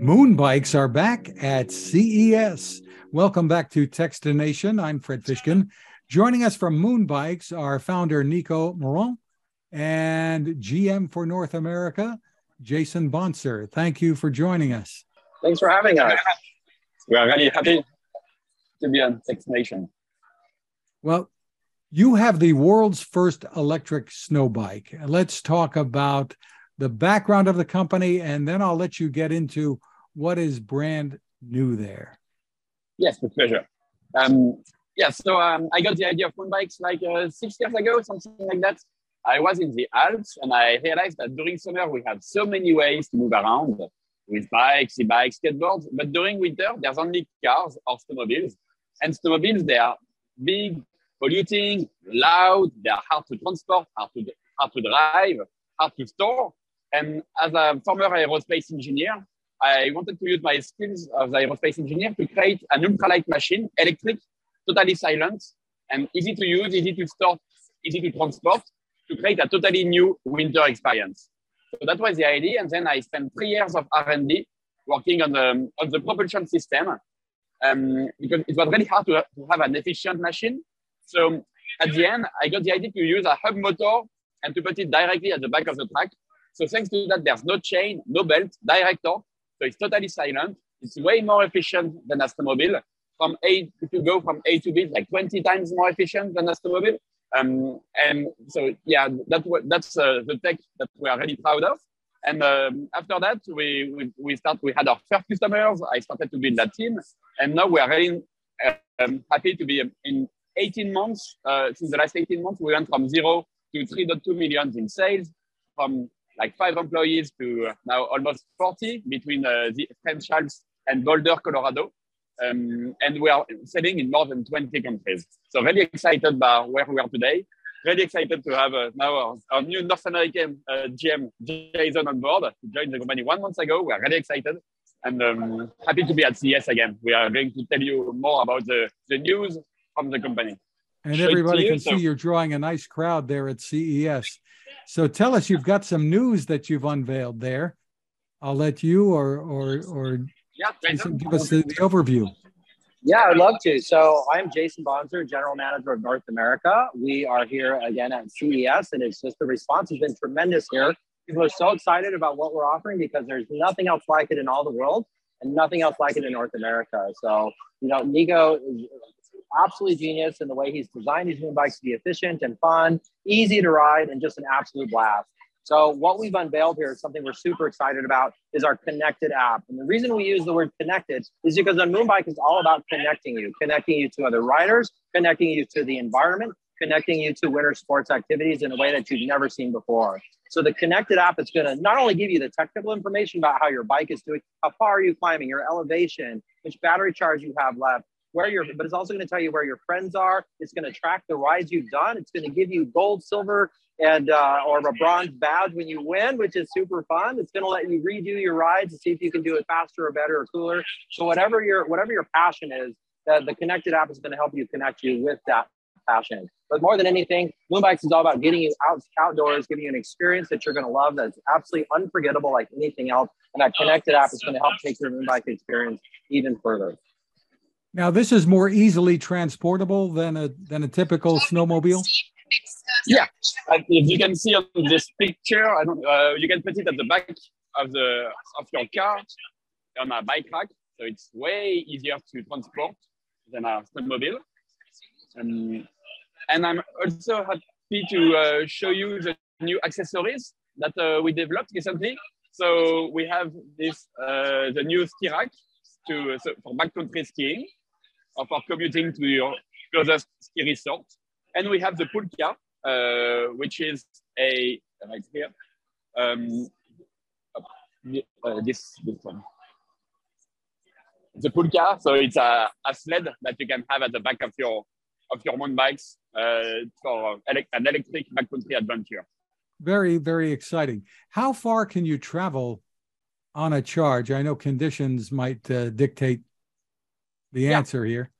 Moon bikes are back at CES. Welcome back to Techstination. I'm Fred Fishkin. Joining us from Moon Bikes are founder Nico Muron and GM for North America, Jason Bonser. Thank you for joining us. Thanks for having us. We are really happy to be on Techstination. Well, you have the world's first electric snow bike. Let's talk about the background of the company, and then I'll let you get into what is brand new there. Yes, with pleasure. Um, yeah, so um, I got the idea of moon bikes like uh, six years ago, something like that. I was in the Alps and I realized that during summer we have so many ways to move around with bikes, e-bikes, skateboards. But during winter, there's only cars or snowmobiles. And snowmobiles, they are big, polluting, loud, they are hard to transport, hard to, hard to drive, hard to store. And as a former aerospace engineer, I wanted to use my skills as an aerospace engineer to create an ultralight machine, electric, totally silent, and easy to use, easy to store, easy to transport, to create a totally new winter experience. So that was the idea. And then I spent three years of R&D working on the, on the propulsion system um, because it was really hard to, to have an efficient machine. So at the end, I got the idea to use a hub motor and to put it directly at the back of the track so thanks to that, there's no chain, no belt, direct torque. So it's totally silent. It's way more efficient than a snowmobile. From A, if you go from A to B, like 20 times more efficient than a snowmobile. Um, and so, yeah, that, that's uh, the tech that we are really proud of. And um, after that, we, we, we start, we had our first customers. I started to build that team. And now we are really um, happy to be in 18 months. Uh, since the last 18 months, we went from zero to 3.2 million in sales, from like five employees to now almost 40 between uh, the French Alps and Boulder, Colorado. Um, and we are selling in more than 20 countries. So really excited about where we are today. Really excited to have uh, now our, our, new North American uh, GM, Jason, on board. He joined the company one month ago. We are really excited and um, happy to be at CES again. We are going to tell you more about the, the news from the company. And everybody can see you're drawing a nice crowd there at CES. So tell us, you've got some news that you've unveiled there. I'll let you or or or yeah, give us the, the, overview. Yeah, I'd love to. So I'm Jason Bonser, General Manager of North America. We are here again at CES, and it's just the response has been tremendous here. People are so excited about what we're offering because there's nothing else like it in all the world and nothing else like it in North America. So, you know, Nico is absolutely genius in the way he's designed these moon bikes to be efficient and fun, easy to ride, and just an absolute blast. So what we've unveiled here is something we're super excited about is our connected app. And the reason we use the word connected is because the Moonbike is all about connecting you, connecting you to other riders, connecting you to the environment, connecting you to winter sports activities in a way that you've never seen before. So the connected app is going to not only give you the technical information about how your bike is doing, how far are you climbing, your elevation, which battery charge you have left, where you're, but it's also going to tell you where your friends are. It's going to track the rides you've done. It's going to give you gold, silver, and uh, or a bronze badge when you win, which is super fun. It's going to let you redo your rides to see if you can do it faster or better or cooler. So whatever your whatever your passion is, the, the connected app is going to help you connect you with that passion. But more than anything, Moonbikes is all about getting you out outdoors, giving you an experience that you're going to love that's absolutely unforgettable like anything else. And that connected app is going to help take your Moonbike experience even further. Now, this is more easily transportable than a than a typical snowmobile. Yeah, if you can see on this picture, I don't, uh, you can put it at the back of the of your car on a bike rack, so it's way easier to transport than a snowmobile. Um, and I'm also happy to uh, show you the new accessories that uh, we developed recently. So we have this uh, the new ski rack to so for backcountry skiing or for commuting to your closest ski resort. And we have the Pulka, uh, which is a, right here, um, uh, this, this one. The Pulka, so it's a, a sled that you can have at the back of your of your mountain bikes uh, for an electric backcountry adventure. Very, very exciting. How far can you travel on a charge? I know conditions might uh, dictate the yeah. answer here?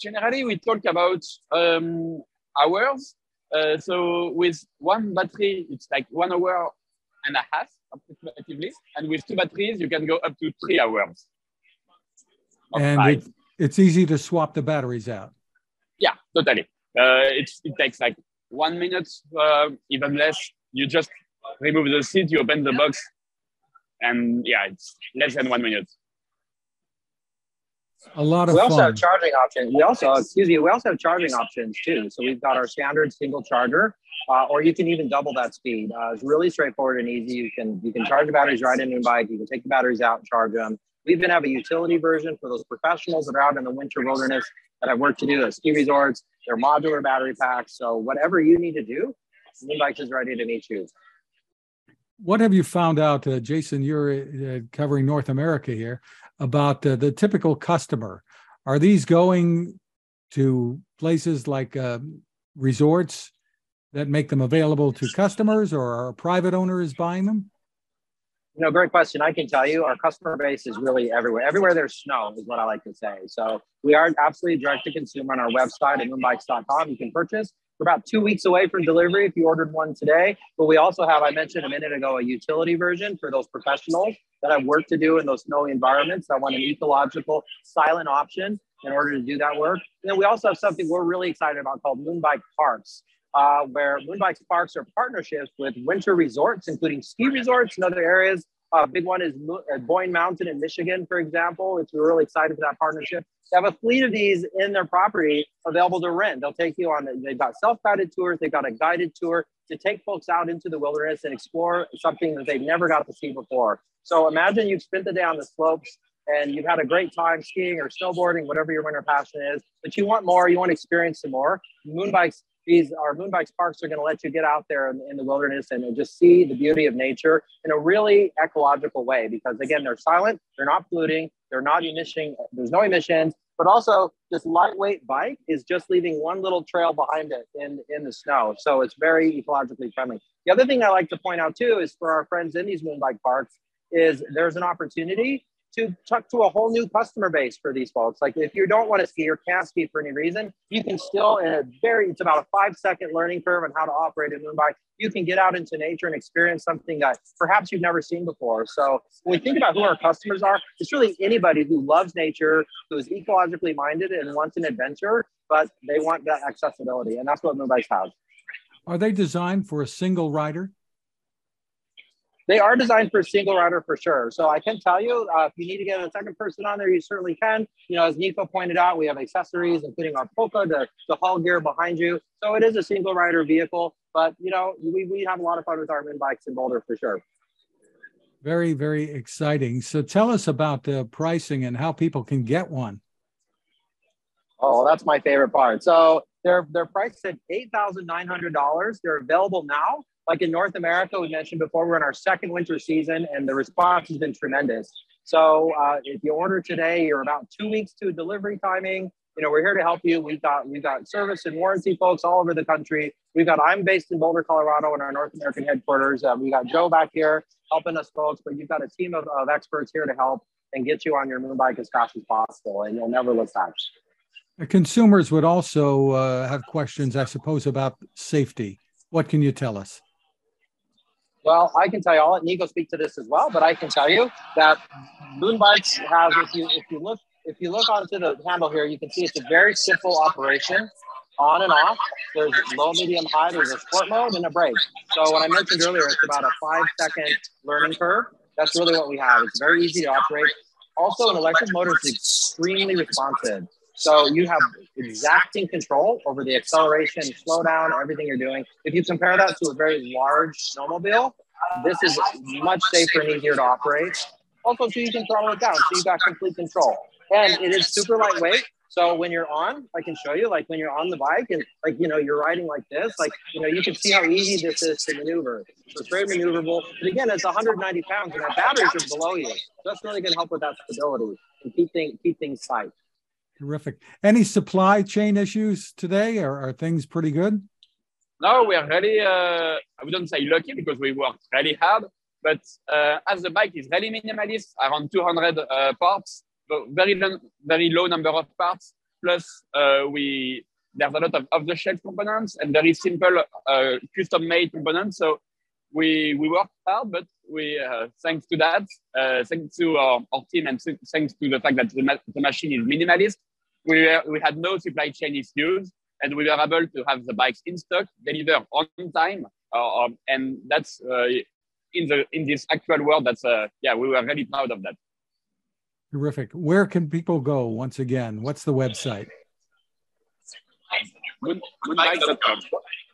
Generally, we talk about um, hours. Uh, so with one battery, it's like one hour and a half approximately. And with two batteries, you can go up to three hours. And it, it's easy to swap the batteries out. Yeah, totally. Uh, it takes like one minute, uh, even less. You just remove the seat, you open the box, and yeah, it's less than one minute. A lot of we fun. also have charging options. We also, excuse me, we also have charging options too. So we've got our standard single charger, uh, or you can even double that speed. Uh, it's really straightforward and easy. You can you can charge the batteries right in your bike. You can take the batteries out and charge them. We even have a utility version for those professionals that are out in the winter wilderness that have work to do at ski resorts. They're modular battery packs. So whatever you need to do, Moonbikes is ready to meet you. What have you found out, uh, Jason? You're uh, covering North America here about uh, the typical customer. Are these going to places like uh, resorts that make them available to customers, or are private owners buying them? You know, great question. I can tell you our customer base is really everywhere. Everywhere there's snow is what I like to say. So we are absolutely direct to consumer on our website at moonbikes.com. You can purchase. We're about two weeks away from delivery if you ordered one today. But we also have, I mentioned a minute ago, a utility version for those professionals that have work to do in those snowy environments that want an ecological, silent option in order to do that work. And then we also have something we're really excited about called Moonbike Parks. Uh, where Moonbike Parks are partnerships with winter resorts, including ski resorts and other areas uh, big one is uh, Boyne Mountain in Michigan, for example, which we're really excited for that partnership. They have a fleet of these in their property available to rent. They'll take you on, they've got self guided tours, they've got a guided tour to take folks out into the wilderness and explore something that they've never got to see before. So imagine you've spent the day on the slopes and you've had a great time skiing or snowboarding, whatever your winter passion is, but you want more, you want to experience some more. Moonbikes these our moonbikes parks are going to let you get out there in, in, the wilderness and uh, just see the beauty of nature in a really ecological way because again they're silent they're not polluting they're not emitting there's no emissions but also this lightweight bike is just leaving one little trail behind it in in the snow. So it's very ecologically friendly. The other thing i like to point out too is for our friends in these moonbike parks is there's an opportunity to talk to a whole new customer base for these folks. Like if you don't want to ski or can't ski for any reason, you can still in a very it's about a five second learning curve on how to operate a moon bike. You can get out into nature and experience something that perhaps you've never seen before. So when we think about who our customers are, it's really anybody who loves nature, who is ecologically minded and wants an adventure, but they want that accessibility. And that's what moon bikes have. Are they designed for a single rider? They are designed for a single rider for sure. So I can tell you, uh, if you need to get a second person on there, you certainly can. You know, as Nico pointed out, we have accessories, including our Pulka, the, the hull gear behind you. So it is a single rider vehicle, but you know, we, we have a lot of fun with our moon bikes in Boulder for sure. Very, very exciting. So tell us about the pricing and how people can get one. Oh, that's my favorite part. So they're they're priced at eight thousand nine hundred dollars. They're available now like in North America, we mentioned before, we're in our second winter season and the response has been tremendous. So uh, if you order today, you're about two weeks to delivery timing. You know, we're here to help you. We've got we've got service and warranty folks all over the country. We've got I'm based in Boulder, Colorado, in our North American headquarters. Uh, we got Joe back here helping us folks, but you've got a team of, of experts here to help and get you on your moon bike as fast as possible, and you'll never look back. Consumers would also uh, have questions, I suppose, about safety. What can you tell us? Well, I can tell you, I'll let Nico speak to this as well, but I can tell you that moon bikes have, if you if you look if you look onto the handle here, you can see it's a very simple operation, on and off. There's low, medium, high. There's a sport mode and a brake. So what I mentioned earlier, it's about a five second learning curve. That's really what we have. It's very easy to operate. Also, an electric motor is extremely responsive. So you have exacting control over the acceleration, slowdown, everything you're doing. If you compare that to a very large snowmobile, this is much safer and easier to operate. Also, so you can throttle it down, so you've got complete control. And it is super lightweight. So when you're on, I can show you, like when you're on the bike and like, you know, you're riding like this, like, you know, you can see how easy this is to maneuver. So it's very maneuverable. But again, it's 190 pounds and that batteries are below you. So that's really going to help with that stability and keep, thing, keep things tight. Terrific. Any supply chain issues today, or are things pretty good? No, we are really, uh, I wouldn't say lucky because we worked really hard, but uh, as the bike is really minimalist, around 200 uh, parts, very, very low number of parts, plus uh, we there's a lot of off-the-shelf components and very simple uh, custom-made components. So we we worked hard, but we uh, thanks to that, thanks to our, our, team, and thanks to the fact that the, ma- the machine is minimalist, we were, we had no supply chain issues, and we were able to have the bikes in stock, deliver on time, uh, um, and that's uh, in the in this actual world. That's uh, yeah, we were really proud of that. Terrific. Where can people go once again? What's the website? Moonbikes.com.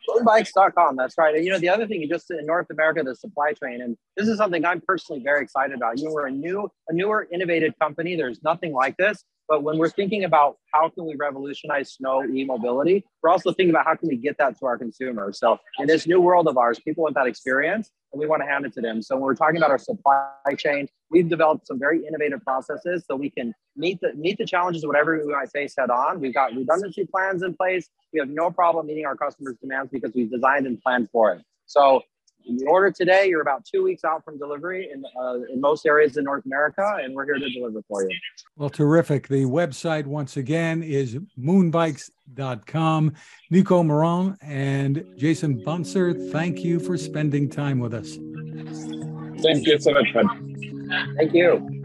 Moonbikes.com. That's right. And you know, the other thing, you just in North America, the supply chain, and this is something I'm personally very excited about. You know, we're a new, a newer, innovative company. There's nothing like this. But when we're thinking about how can we revolutionize snow e-mobility, we're also thinking about how can we get that to our consumers. So in this new world of ours, people want that experience and we want to hand it to them. So when we're talking about our supply chain, we've developed some very innovative processes so we can meet the meet the challenges whatever we might face head on. We've got redundancy plans in place. We have no problem meeting our customers' demands because we've designed and planned for it. So you order today, you're about two weeks out from delivery in, uh, in most areas in North America, and we're here to deliver for you. Well, terrific. The website, once again, is moonbikes.com. Nico Muron and Jason Bonser, thank you for spending time with us. Thank you so much, Fred. Thank you.